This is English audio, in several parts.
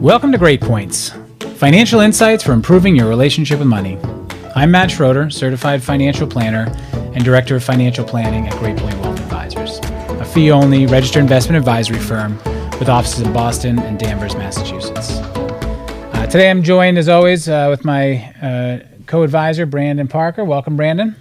Welcome to Great Points, financial insights for improving your relationship with money. I'm Matt Schroeder, certified financial planner and director of financial planning at Great Point Wealth Advisors, a fee only registered investment advisory firm with offices in Boston and Danvers, Massachusetts. Uh, today I'm joined, as always, uh, with my uh, co advisor, Brandon Parker. Welcome, Brandon.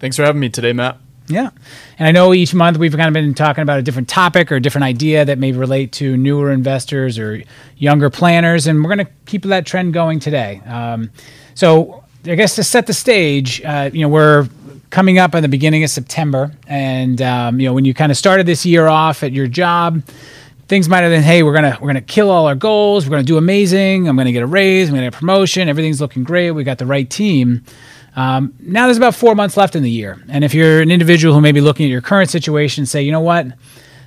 Thanks for having me today, Matt. Yeah. And I know each month we've kind of been talking about a different topic or a different idea that may relate to newer investors or younger planners. And we're going to keep that trend going today. Um, so, I guess to set the stage, uh, you know, we're coming up in the beginning of September. And, um, you know, when you kind of started this year off at your job, things might have been, hey, we're gonna we're gonna kill all our goals, we're gonna do amazing, I'm gonna get a raise, I'm gonna get a promotion, everything's looking great, we got the right team. Um, now there's about four months left in the year, and if you're an individual who may be looking at your current situation, say, you know what,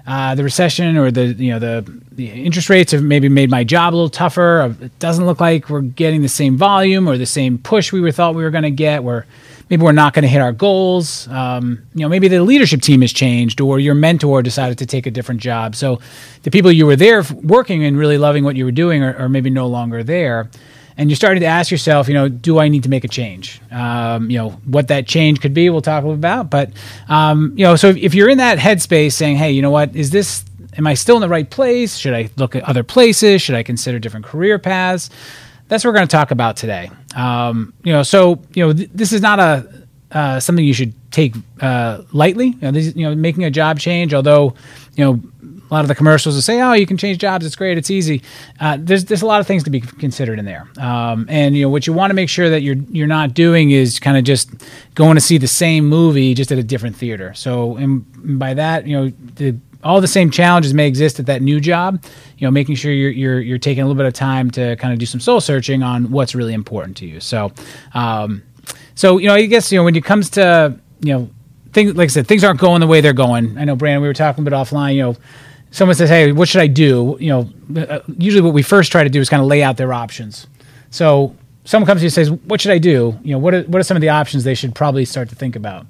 uh, the recession or the you know the the interest rates have maybe made my job a little tougher. It doesn't look like we're getting the same volume or the same push we were thought we were going to get. We're maybe we're not going to hit our goals. Um, you know, maybe the leadership team has changed, or your mentor decided to take a different job. So the people you were there working and really loving what you were doing are, are maybe no longer there and you're starting to ask yourself, you know, do I need to make a change? Um, you know, what that change could be, we'll talk about. But, um, you know, so if, if you're in that headspace saying, hey, you know what, is this, am I still in the right place? Should I look at other places? Should I consider different career paths? That's what we're going to talk about today. Um, you know, so, you know, th- this is not a, uh, something you should take uh, lightly. You know, you know, making a job change, although, you know, a lot of the commercials will say, "Oh, you can change jobs. It's great. It's easy." Uh, there's there's a lot of things to be considered in there, um, and you know what you want to make sure that you're you're not doing is kind of just going to see the same movie just at a different theater. So, and by that, you know, the, all the same challenges may exist at that new job. You know, making sure you're you're you're taking a little bit of time to kind of do some soul searching on what's really important to you. So, um, so you know, I guess you know when it comes to you know things like I said, things aren't going the way they're going. I know Brandon, we were talking about offline. You know someone says, "Hey, what should I do?" You know, uh, usually what we first try to do is kind of lay out their options. So someone comes to you and says, "What should I do?" You know, what are, what are some of the options they should probably start to think about?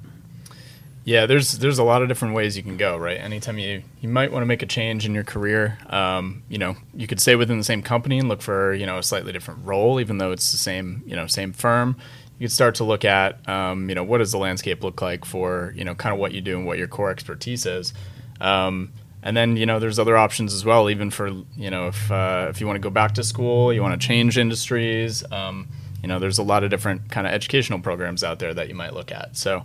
Yeah, there's there's a lot of different ways you can go, right? Anytime you you might want to make a change in your career, um, you know, you could stay within the same company and look for you know a slightly different role, even though it's the same you know same firm. You could start to look at um, you know what does the landscape look like for you know kind of what you do and what your core expertise is. Um, and then you know there's other options as well even for you know if uh, if you want to go back to school you want to change industries um, you know there's a lot of different kind of educational programs out there that you might look at. So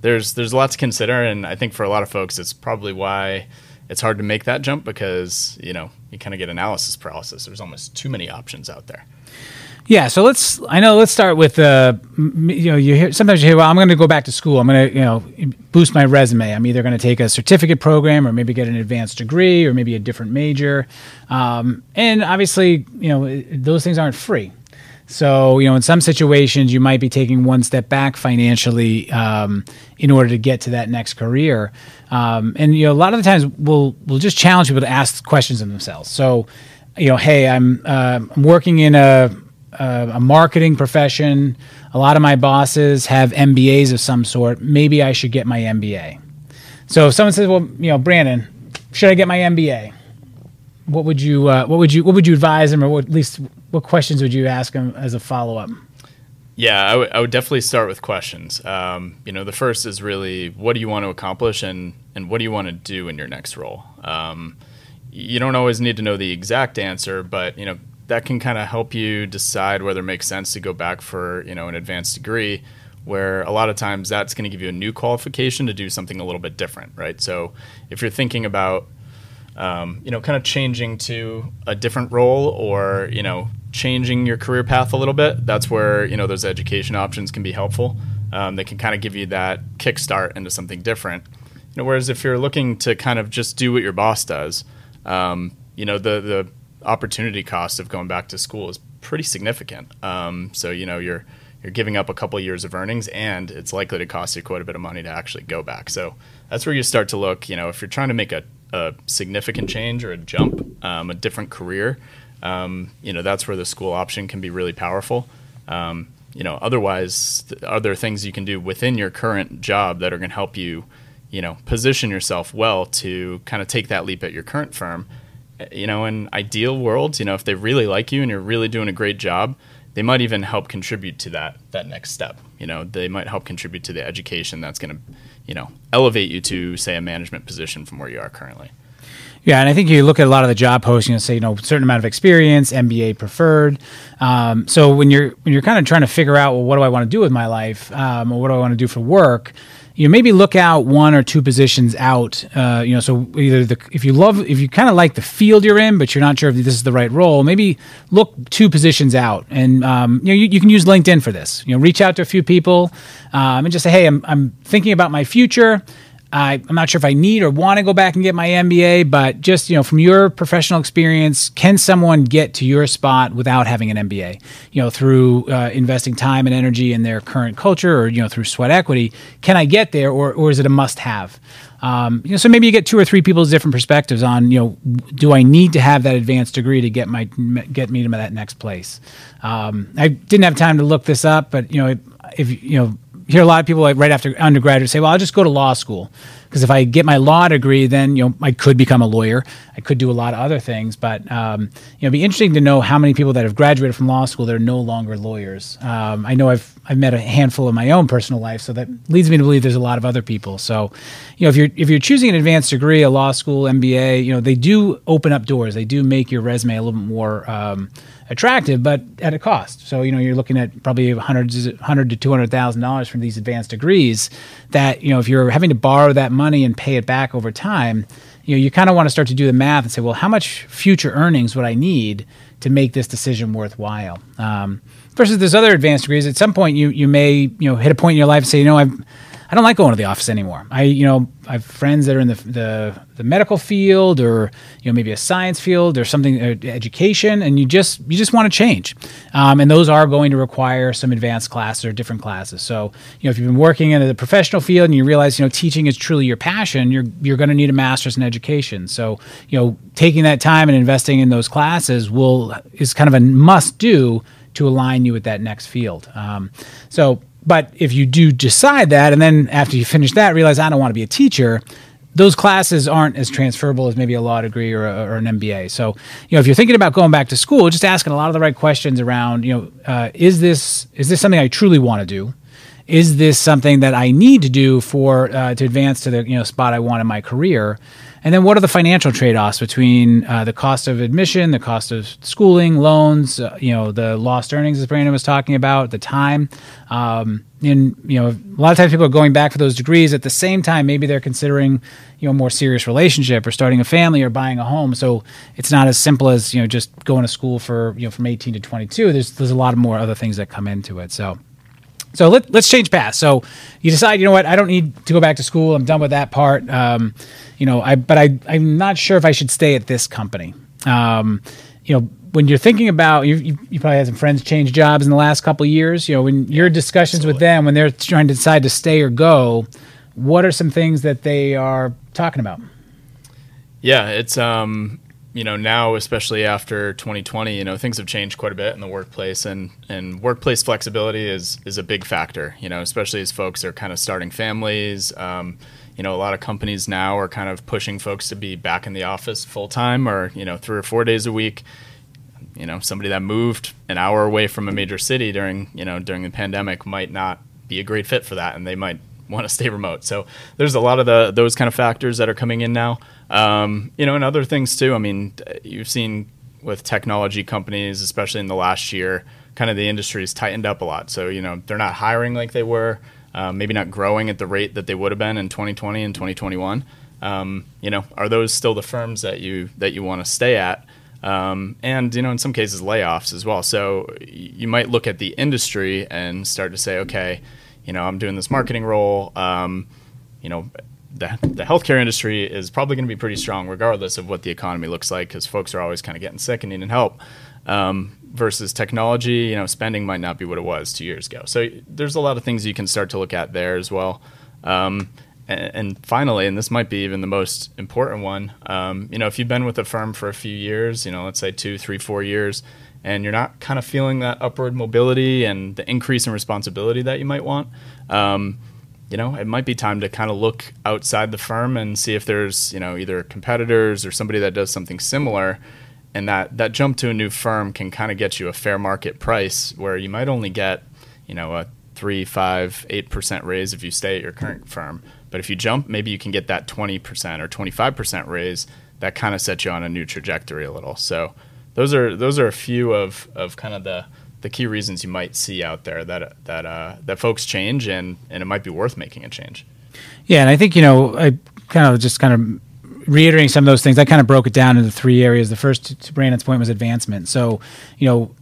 there's there's a lot to consider and i think for a lot of folks it's probably why it's hard to make that jump because you know you kind of get analysis paralysis. There's almost too many options out there yeah, so let's. I know. Let's start with uh, you know, you hear sometimes you hear, well, I'm going to go back to school. I'm going to you know boost my resume. I'm either going to take a certificate program or maybe get an advanced degree or maybe a different major. Um, and obviously, you know, those things aren't free. So you know, in some situations, you might be taking one step back financially um, in order to get to that next career. Um, and you know, a lot of the times we'll we'll just challenge people to ask questions of themselves. So you know, hey, I'm uh, I'm working in a a marketing profession. A lot of my bosses have MBAs of some sort. Maybe I should get my MBA. So if someone says, "Well, you know, Brandon, should I get my MBA?" What would you uh, what would you what would you advise them, or what, at least what questions would you ask them as a follow up? Yeah, I, w- I would definitely start with questions. Um, you know, the first is really what do you want to accomplish and and what do you want to do in your next role. Um, you don't always need to know the exact answer, but you know, that can kind of help you decide whether it makes sense to go back for you know an advanced degree where a lot of times that's going to give you a new qualification to do something a little bit different right? So if you're thinking about um, you know kind of changing to a different role or you know changing your career path a little bit that's where you know those education options can be helpful. Um, they can kind of give you that kickstart into something different. You know whereas if you're looking to kind of just do what your boss does um, you know the the opportunity cost of going back to school is pretty significant. Um, so you know you're you're giving up a couple years of earnings, and it's likely to cost you quite a bit of money to actually go back. So that's where you start to look. You know, if you're trying to make a, a significant change or a jump, um, a different career, um, you know, that's where the school option can be really powerful. Um, you know, otherwise, are there things you can do within your current job that are going to help you, you know, position yourself well to kind of take that leap at your current firm you know, in ideal worlds, you know, if they really like you and you're really doing a great job, they might even help contribute to that that next step. You know, they might help contribute to the education that's going to, you know, elevate you to say a management position from where you are currently. Yeah, and I think you look at a lot of the job postings and say, you know, certain amount of experience, MBA preferred. Um, so when you're when you're kind of trying to figure out, well, what do I want to do with my life, um, or what do I want to do for work? You know, maybe look out one or two positions out. Uh, you know, so either the if you love if you kind of like the field you're in, but you're not sure if this is the right role, maybe look two positions out, and um, you know you, you, can use LinkedIn for this. You know, reach out to a few people um, and just say, hey, I'm I'm thinking about my future. I, am not sure if I need or want to go back and get my MBA, but just you know, from your professional experience, can someone get to your spot without having an MBA? You know, through uh, investing time and energy in their current culture, or you know, through sweat equity, can I get there, or or is it a must-have? Um, you know, so maybe you get two or three people's different perspectives on you know, do I need to have that advanced degree to get my get me to that next place? Um, I didn't have time to look this up, but you know, if you know hear a lot of people like right after undergraduate say, "Well, I'll just go to law school because if I get my law degree, then you know I could become a lawyer. I could do a lot of other things." But um, you know, it'd be interesting to know how many people that have graduated from law school that are no longer lawyers. Um, I know I've I've met a handful in my own personal life, so that leads me to believe there's a lot of other people. So, you know, if you're if you're choosing an advanced degree, a law school, MBA, you know, they do open up doors. They do make your resume a little bit more. Um, attractive, but at a cost. So you know you're looking at probably hundreds, hundred to two hundred thousand dollars from these advanced degrees. That you know if you're having to borrow that money and pay it back over time, you know you kind of want to start to do the math and say, well, how much future earnings would I need to make this decision worthwhile? Um, versus there's other advanced degrees. At some point, you you may you know hit a point in your life and say, you know, I've I don't like going to the office anymore. I, you know, I have friends that are in the, the, the medical field or, you know, maybe a science field or something, uh, education, and you just, you just want to change. Um, and those are going to require some advanced classes or different classes. So, you know, if you've been working in the professional field and you realize, you know, teaching is truly your passion, you're, you're going to need a master's in education. So, you know, taking that time and investing in those classes will, is kind of a must do to align you with that next field. Um, so, but if you do decide that, and then after you finish that, realize I don't want to be a teacher, those classes aren't as transferable as maybe a law degree or, a, or, an MBA. So, you know, if you're thinking about going back to school, just asking a lot of the right questions around, you know, uh, is this is this something I truly want to do? Is this something that I need to do for uh, to advance to the you know spot I want in my career? And then what are the financial trade-offs between uh, the cost of admission, the cost of schooling, loans, uh, you know, the lost earnings, as Brandon was talking about, the time. Um, and you know, a lot of times people are going back for those degrees. At the same time, maybe they're considering you know a more serious relationship or starting a family or buying a home. So it's not as simple as you know just going to school for you know from 18 to 22. There's there's a lot of more other things that come into it. So. So let, us change paths. So you decide, you know what, I don't need to go back to school. I'm done with that part. Um, you know, I but I I'm not sure if I should stay at this company. Um, you know, when you're thinking about you, you, you, probably had some friends change jobs in the last couple years. You know, when your discussions absolutely. with them when they're trying to decide to stay or go, what are some things that they are talking about? Yeah, it's um, you know now especially after 2020 you know things have changed quite a bit in the workplace and and workplace flexibility is is a big factor you know especially as folks are kind of starting families. Um, you know a lot of companies now are kind of pushing folks to be back in the office full time or you know three or four days a week. You know somebody that moved an hour away from a major city during you know during the pandemic might not be a great fit for that and they might want to stay remote so there's a lot of the those kind of factors that are coming in now um, you know, and other things too. I mean, you've seen with technology companies, especially in the last year, kind of the industry's tightened up a lot. So, you know, they're not hiring like they were, uh, maybe not growing at the rate that they would have been in 2020 and 2021. Um, you know, are those still the firms that you that you want to stay at? Um, and you know, in some cases, layoffs as well. So you might look at the industry and start to say, okay, you know, I'm doing this marketing role. Um, you know, the, the healthcare industry is probably going to be pretty strong regardless of what the economy looks like because folks are always kind of getting sick and needing help. Um, versus technology, you know, spending might not be what it was two years ago. So there's a lot of things you can start to look at there as well. Um, and, finally, and this might be even the most important one, um, you know, if you've been with a firm for a few years, you know, let's say two, three, four years, and you're not kind of feeling that upward mobility and the increase in responsibility that you might want, um, you know, it might be time to kind of look outside the firm and see if there's, you know, either competitors or somebody that does something similar. And that, that jump to a new firm can kind of get you a fair market price where you might only get, you know, a three, five, eight percent raise if you stay at your current firm. But if you jump, maybe you can get that 20% or 25% raise. That kind of sets you on a new trajectory a little. So those are those are a few of, of kind of the the key reasons you might see out there that that uh, that folks change and and it might be worth making a change. Yeah, and I think you know I kind of just kind of reiterating some of those things. I kind of broke it down into three areas. The first, to Brandon's point, was advancement. So you know.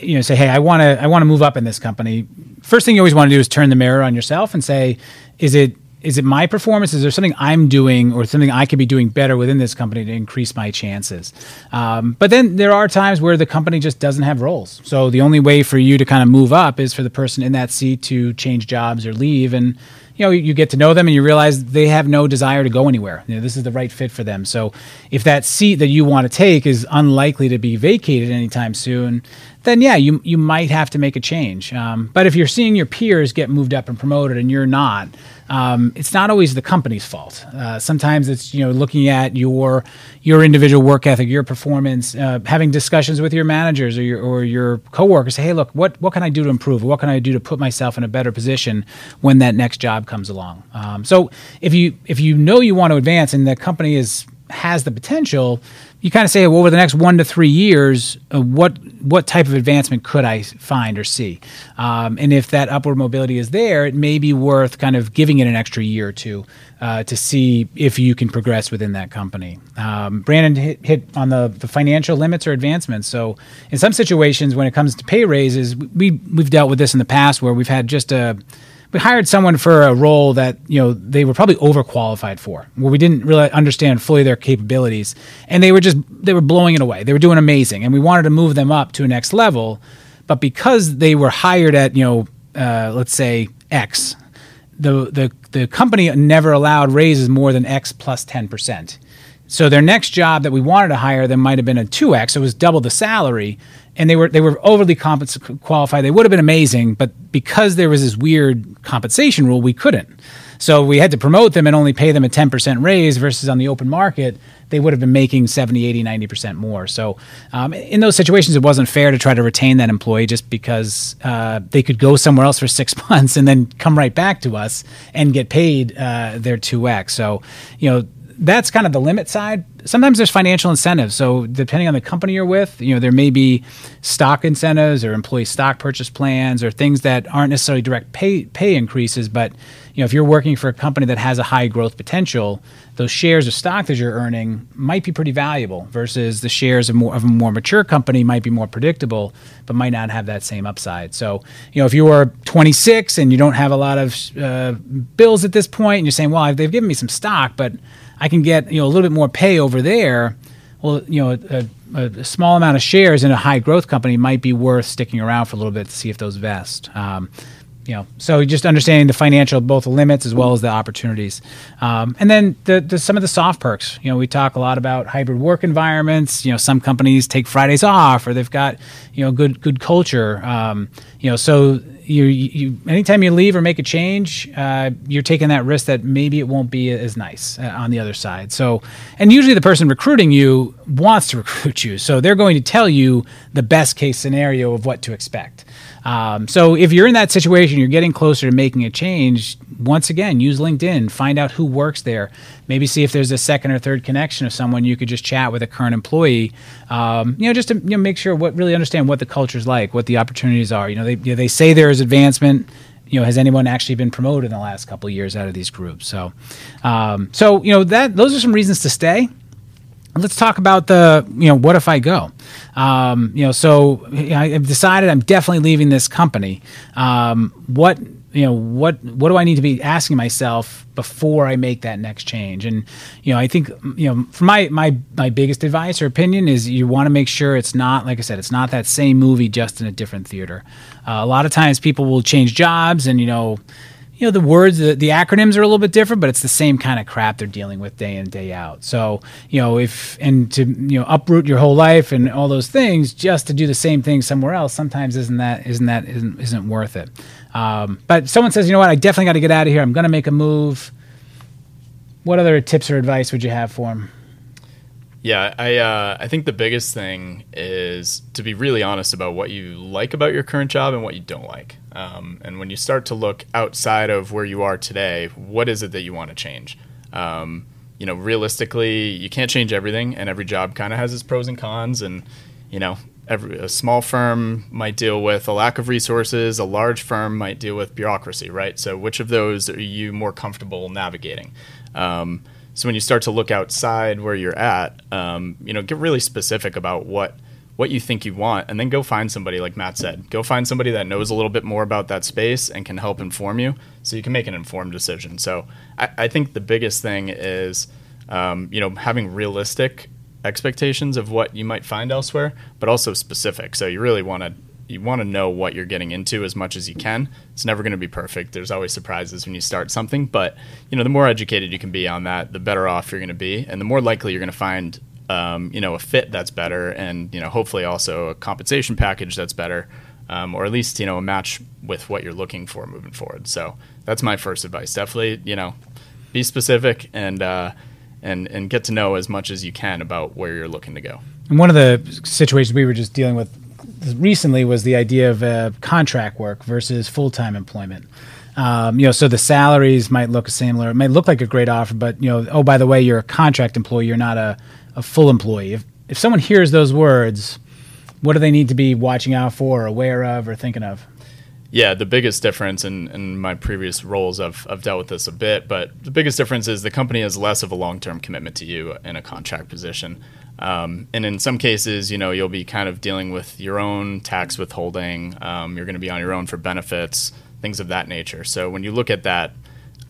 You know, say, hey, I want to, I want to move up in this company. First thing you always want to do is turn the mirror on yourself and say, is it is it my performance? Is there something I'm doing or something I could be doing better within this company to increase my chances? Um, but then there are times where the company just doesn't have roles. So the only way for you to kind of move up is for the person in that seat to change jobs or leave. And you know, you get to know them and you realize they have no desire to go anywhere. You know, this is the right fit for them. So if that seat that you want to take is unlikely to be vacated anytime soon, then yeah, you you might have to make a change. Um, but if you're seeing your peers get moved up and promoted and you're not, um, it's not always the company's fault. Uh, sometimes it's you know looking at your your individual work ethic, your performance, uh, having discussions with your managers or your or your coworkers. Say, hey, look, what what can I do to improve? What can I do to put myself in a better position when that next job comes along? Um, so if you if you know you want to advance and the company is has the potential, you kind of say, well, over the next one to three years, uh, what what type of advancement could I find or see? Um, and if that upward mobility is there, it may be worth kind of giving it an extra year or two uh, to see if you can progress within that company. Um, Brandon hit, hit on the, the financial limits or advancements. So in some situations, when it comes to pay raises, we we've dealt with this in the past where we've had just a we hired someone for a role that you know they were probably overqualified for where we didn't really understand fully their capabilities. And they were just they were blowing it away. They were doing amazing. And we wanted to move them up to a next level. But because they were hired at you know uh, let's say x the, the the company never allowed raises more than x plus 10% so their next job that we wanted to hire them might have been a 2x so it was double the salary and they were they were overly compens- qualified. They would have been amazing, but because there was this weird compensation rule, we couldn't. So we had to promote them and only pay them a 10% raise versus on the open market, they would have been making 70, 80, 90% more. So um, in those situations, it wasn't fair to try to retain that employee just because uh, they could go somewhere else for six months and then come right back to us and get paid uh, their 2x. So, you know, that's kind of the limit side. Sometimes there's financial incentives. So depending on the company you're with, you know, there may be stock incentives or employee stock purchase plans or things that aren't necessarily direct pay pay increases, but you know, if you're working for a company that has a high growth potential, those shares of stock that you're earning might be pretty valuable versus the shares of, more, of a more mature company might be more predictable, but might not have that same upside. So, you know, if you are 26 and you don't have a lot of uh, bills at this point, and you're saying, well, they've given me some stock, but I can get you know a little bit more pay over there. Well, you know, a, a, a small amount of shares in a high growth company might be worth sticking around for a little bit to see if those vest. Um, you know, so just understanding the financial, both the limits as well as the opportunities, um, and then the, the, some of the soft perks. You know, we talk a lot about hybrid work environments. You know, some companies take Fridays off, or they've got you know good good culture. Um, you know, so you, you anytime you leave or make a change, uh, you're taking that risk that maybe it won't be as nice uh, on the other side. So, and usually the person recruiting you wants to recruit you, so they're going to tell you the best case scenario of what to expect. Um, so if you're in that situation, you're getting closer to making a change. Once again, use LinkedIn, find out who works there. Maybe see if there's a second or third connection of someone you could just chat with a current employee. Um, you know, just to you know, make sure what really understand what the culture's like, what the opportunities are. You know, they you know, they say there's advancement you know, has anyone actually been promoted in the last couple years out of these groups? So, um, so you know that those are some reasons to stay let's talk about the you know what if i go? Um, you know so i've decided i'm definitely leaving this company. Um, what you know what what do i need to be asking myself before i make that next change? And you know i think you know for my my my biggest advice or opinion is you want to make sure it's not like i said it's not that same movie just in a different theater. Uh, a lot of times people will change jobs and you know you know the words the, the acronyms are a little bit different but it's the same kind of crap they're dealing with day in day out so you know if and to you know uproot your whole life and all those things just to do the same thing somewhere else sometimes isn't that isn't that isn't, isn't worth it Um, but someone says, you know what, I definitely got to get out of here. I'm going to make a move. What other tips or advice would you have for them? Yeah, I uh, I think the biggest thing is to be really honest about what you like about your current job and what you don't like. Um, and when you start to look outside of where you are today, what is it that you want to change? Um, you know, realistically, you can't change everything, and every job kind of has its pros and cons. And you know, every a small firm might deal with a lack of resources, a large firm might deal with bureaucracy, right? So, which of those are you more comfortable navigating? Um, so when you start to look outside where you're at, um, you know, get really specific about what what you think you want, and then go find somebody like Matt said. Go find somebody that knows a little bit more about that space and can help inform you, so you can make an informed decision. So I, I think the biggest thing is, um, you know, having realistic expectations of what you might find elsewhere, but also specific. So you really want to you want to know what you're getting into as much as you can. It's never going to be perfect. There's always surprises when you start something, but you know, the more educated you can be on that, the better off you're going to be, and the more likely you're going to find, um, you know, a fit that's better, and you know, hopefully also a compensation package that's better, um, or at least you know, a match with what you're looking for moving forward. So that's my first advice. Definitely, you know, be specific and uh, and and get to know as much as you can about where you're looking to go. And one of the situations we were just dealing with recently was the idea of uh, contract work versus full time employment. Um, you know, so the salaries might look similar. It might look like a great offer, but you know, oh, by the way, you're a contract employee. You're not a, a full employee. If if someone hears those words, what do they need to be watching out for, or aware of, or thinking of? Yeah, the biggest difference in, in my previous roles, I've, I've dealt with this a bit, but the biggest difference is the company has less of a long term commitment to you in a contract position. Um, and in some cases, you know, you'll be kind of dealing with your own tax withholding. Um, you're going to be on your own for benefits, things of that nature. So when you look at that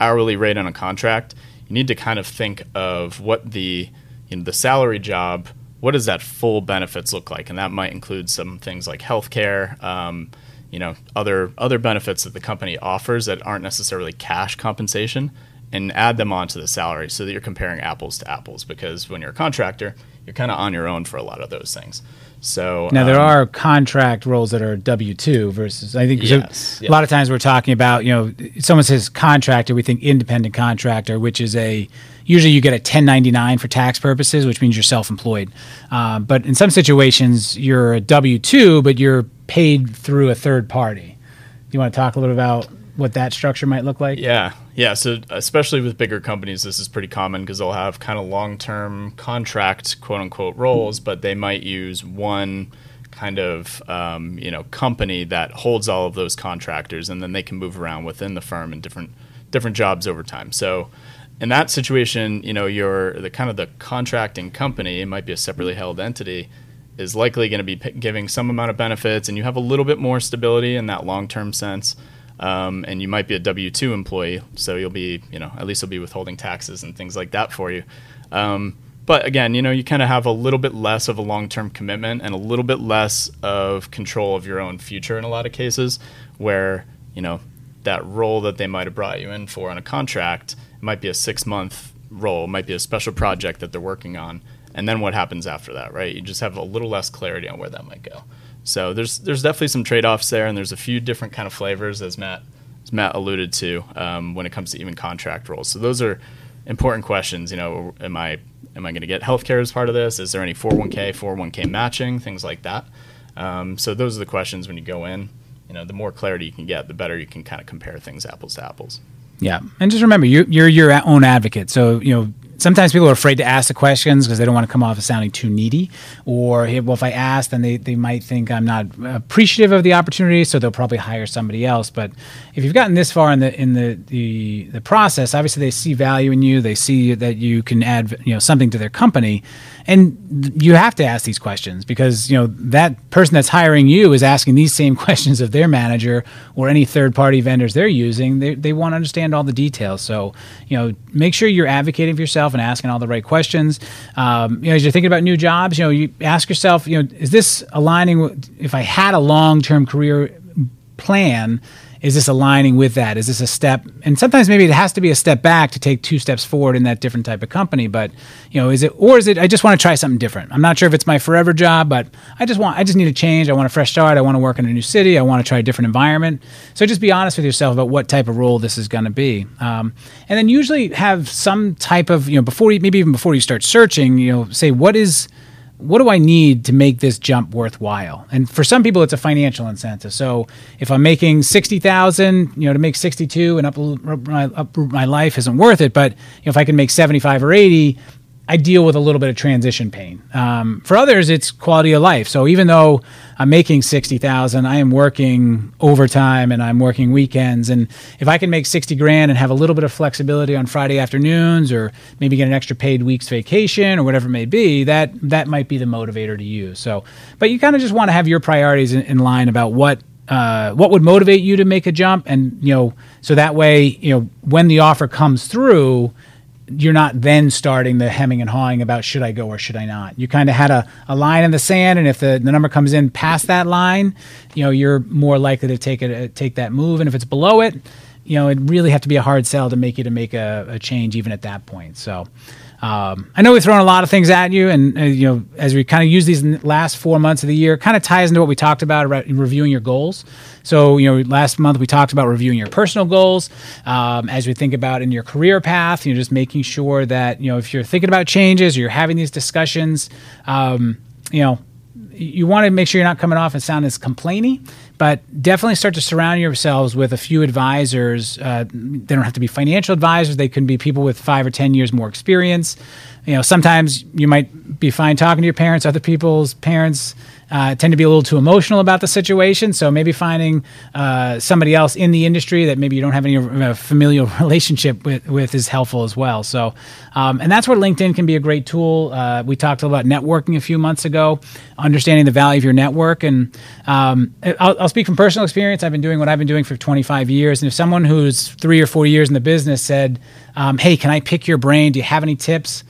hourly rate on a contract, you need to kind of think of what the you know, the salary job. What does that full benefits look like? And that might include some things like healthcare, um, you know, other other benefits that the company offers that aren't necessarily cash compensation, and add them onto the salary so that you're comparing apples to apples. Because when you're a contractor, you're kind of on your own for a lot of those things. So now there um, are contract roles that are W two versus I think yes, a lot of times we're talking about you know someone says contractor we think independent contractor which is a usually you get a 1099 for tax purposes which means you're self employed uh, but in some situations you're a W two but you're paid through a third party. Do you want to talk a little bit about what that structure might look like? Yeah, yeah. So especially with bigger companies, this is pretty common because they'll have kind of long-term contract, quote unquote, roles, but they might use one kind of um, you know company that holds all of those contractors, and then they can move around within the firm in different different jobs over time. So in that situation, you know, you're the kind of the contracting company. It might be a separately held entity is likely going to be p- giving some amount of benefits, and you have a little bit more stability in that long-term sense um, and you might be a W two employee, so you'll be, you know, at least you'll be withholding taxes and things like that for you. Um, but again, you know, you kind of have a little bit less of a long term commitment and a little bit less of control of your own future in a lot of cases, where you know that role that they might have brought you in for on a contract it might be a six month role, it might be a special project that they're working on, and then what happens after that, right? You just have a little less clarity on where that might go. So there's there's definitely some trade offs there, and there's a few different kind of flavors as Matt as Matt alluded to um, when it comes to even contract roles. So those are important questions. You know, am I am I going to get healthcare as part of this? Is there any 401k 401k matching things like that? Um, so those are the questions when you go in. You know, the more clarity you can get, the better you can kind of compare things apples to apples. Yeah, and just remember, you're, you're your own advocate. So you know, sometimes people are afraid to ask the questions because they don't want to come off as sounding too needy. Or, hey, well, if I ask, then they, they might think I'm not appreciative of the opportunity, so they'll probably hire somebody else. But if you've gotten this far in the in the, the, the process, obviously they see value in you. They see that you can add you know something to their company, and you have to ask these questions because you know that person that's hiring you is asking these same questions of their manager or any third party vendors they're using. They they want to understand all the details. So you know, make sure you're advocating for yourself and asking all the right questions. Um, you know, as you're thinking about new jobs, you know, you ask yourself, you know, is this aligning with if I had a long term career plan? Is this aligning with that? Is this a step? And sometimes maybe it has to be a step back to take two steps forward in that different type of company. But you know, is it or is it? I just want to try something different. I'm not sure if it's my forever job, but I just want I just need a change. I want a fresh start. I want to work in a new city. I want to try a different environment. So just be honest with yourself about what type of role this is going to be, um, and then usually have some type of you know before you maybe even before you start searching, you know, say what is what do I need to make this jump worthwhile? And for some people, it's a financial incentive. So if I'm making sixty thousand, you know, to make sixty-two and up, my, up my life isn't worth it. But you know, if I can make seventy-five or eighty, I deal with a little bit of transition pain. Um, for others, it's quality of life. So even though I'm making sixty thousand, I am working overtime and I'm working weekends. And if I can make sixty grand and have a little bit of flexibility on Friday afternoons, or maybe get an extra paid week's vacation, or whatever it may be, that that might be the motivator to use. So, but you kind of just want to have your priorities in, in line about what uh, what would motivate you to make a jump, and you know, so that way, you know, when the offer comes through you're not then starting the hemming and hawing about should I go or should I not. You kind of had a, a line in the sand, and if the, the number comes in past that line, you know you're more likely to take it uh, take that move. And if it's below it, you know it really have to be a hard sell to make you to make a, a change even at that point. So um, I know we've thrown a lot of things at you, and uh, you know, as we kind of use these last four months of the year, kind of ties into what we talked about about reviewing your goals. So, you know, last month we talked about reviewing your personal goals. Um, as we think about in your career path, you know, just making sure that you know if you're thinking about changes, or you're having these discussions, um, you know, you want to make sure you're not coming off and sound as complainy but definitely start to surround yourselves with a few advisors. Uh, they don't have to be financial advisors; they can be people with five or ten years more experience. You know, sometimes you might be fine talking to your parents. Other people's parents uh, tend to be a little too emotional about the situation. So maybe finding uh, somebody else in the industry that maybe you don't have any uh, familial relationship with, with is helpful as well. So, um, and that's where LinkedIn can be a great tool. Uh, we talked about networking a few months ago, understanding the value of your network. And um, I'll, I'll speak from personal experience. I've been doing what I've been doing for 25 years. And if someone who's three or four years in the business said, um, Hey, can I pick your brain? Do you have any tips?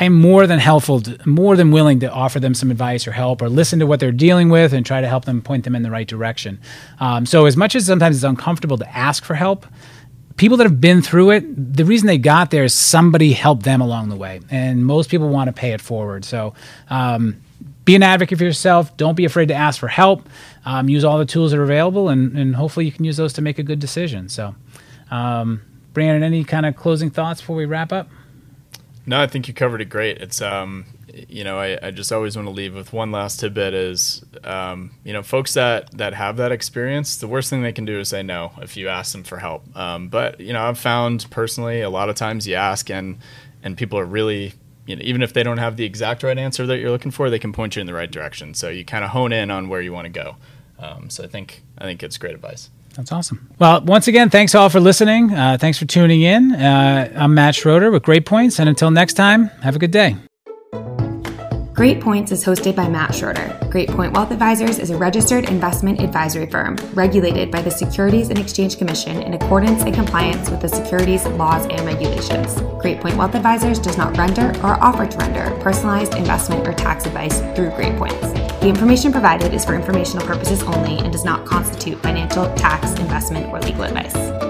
I'm more than helpful, to, more than willing to offer them some advice or help, or listen to what they're dealing with and try to help them point them in the right direction. Um, so, as much as sometimes it's uncomfortable to ask for help, people that have been through it, the reason they got there is somebody helped them along the way, and most people want to pay it forward. So. Um, be an advocate for yourself. Don't be afraid to ask for help. Um, use all the tools that are available, and, and hopefully you can use those to make a good decision. So, um, Brandon, any kind of closing thoughts before we wrap up? No, I think you covered it great. It's um, you know, I, I just always want to leave with one last tidbit is, um, you know, folks that that have that experience, the worst thing they can do is say no if you ask them for help. Um, but you know, I've found personally a lot of times you ask and and people are really you know, even if they don't have the exact right answer that you're looking for, they can point you in the right direction. So you kind of hone in on where you want to go. Um, so I think I think it's great advice. That's awesome. Well, once again, thanks all for listening. Uh, thanks for tuning in. Uh, I'm Matt Schroeder with Great Points, and until next time, have a good day. Great Points is hosted by Matt Schroeder. Great Point Wealth Advisors is a registered investment advisory firm regulated by the Securities and Exchange Commission in accordance and compliance with the securities laws and regulations. Great Point Wealth Advisors does not render or offer to render personalized investment or tax advice through Great Points. The information provided is for informational purposes only and does not constitute financial, tax, investment, or legal advice.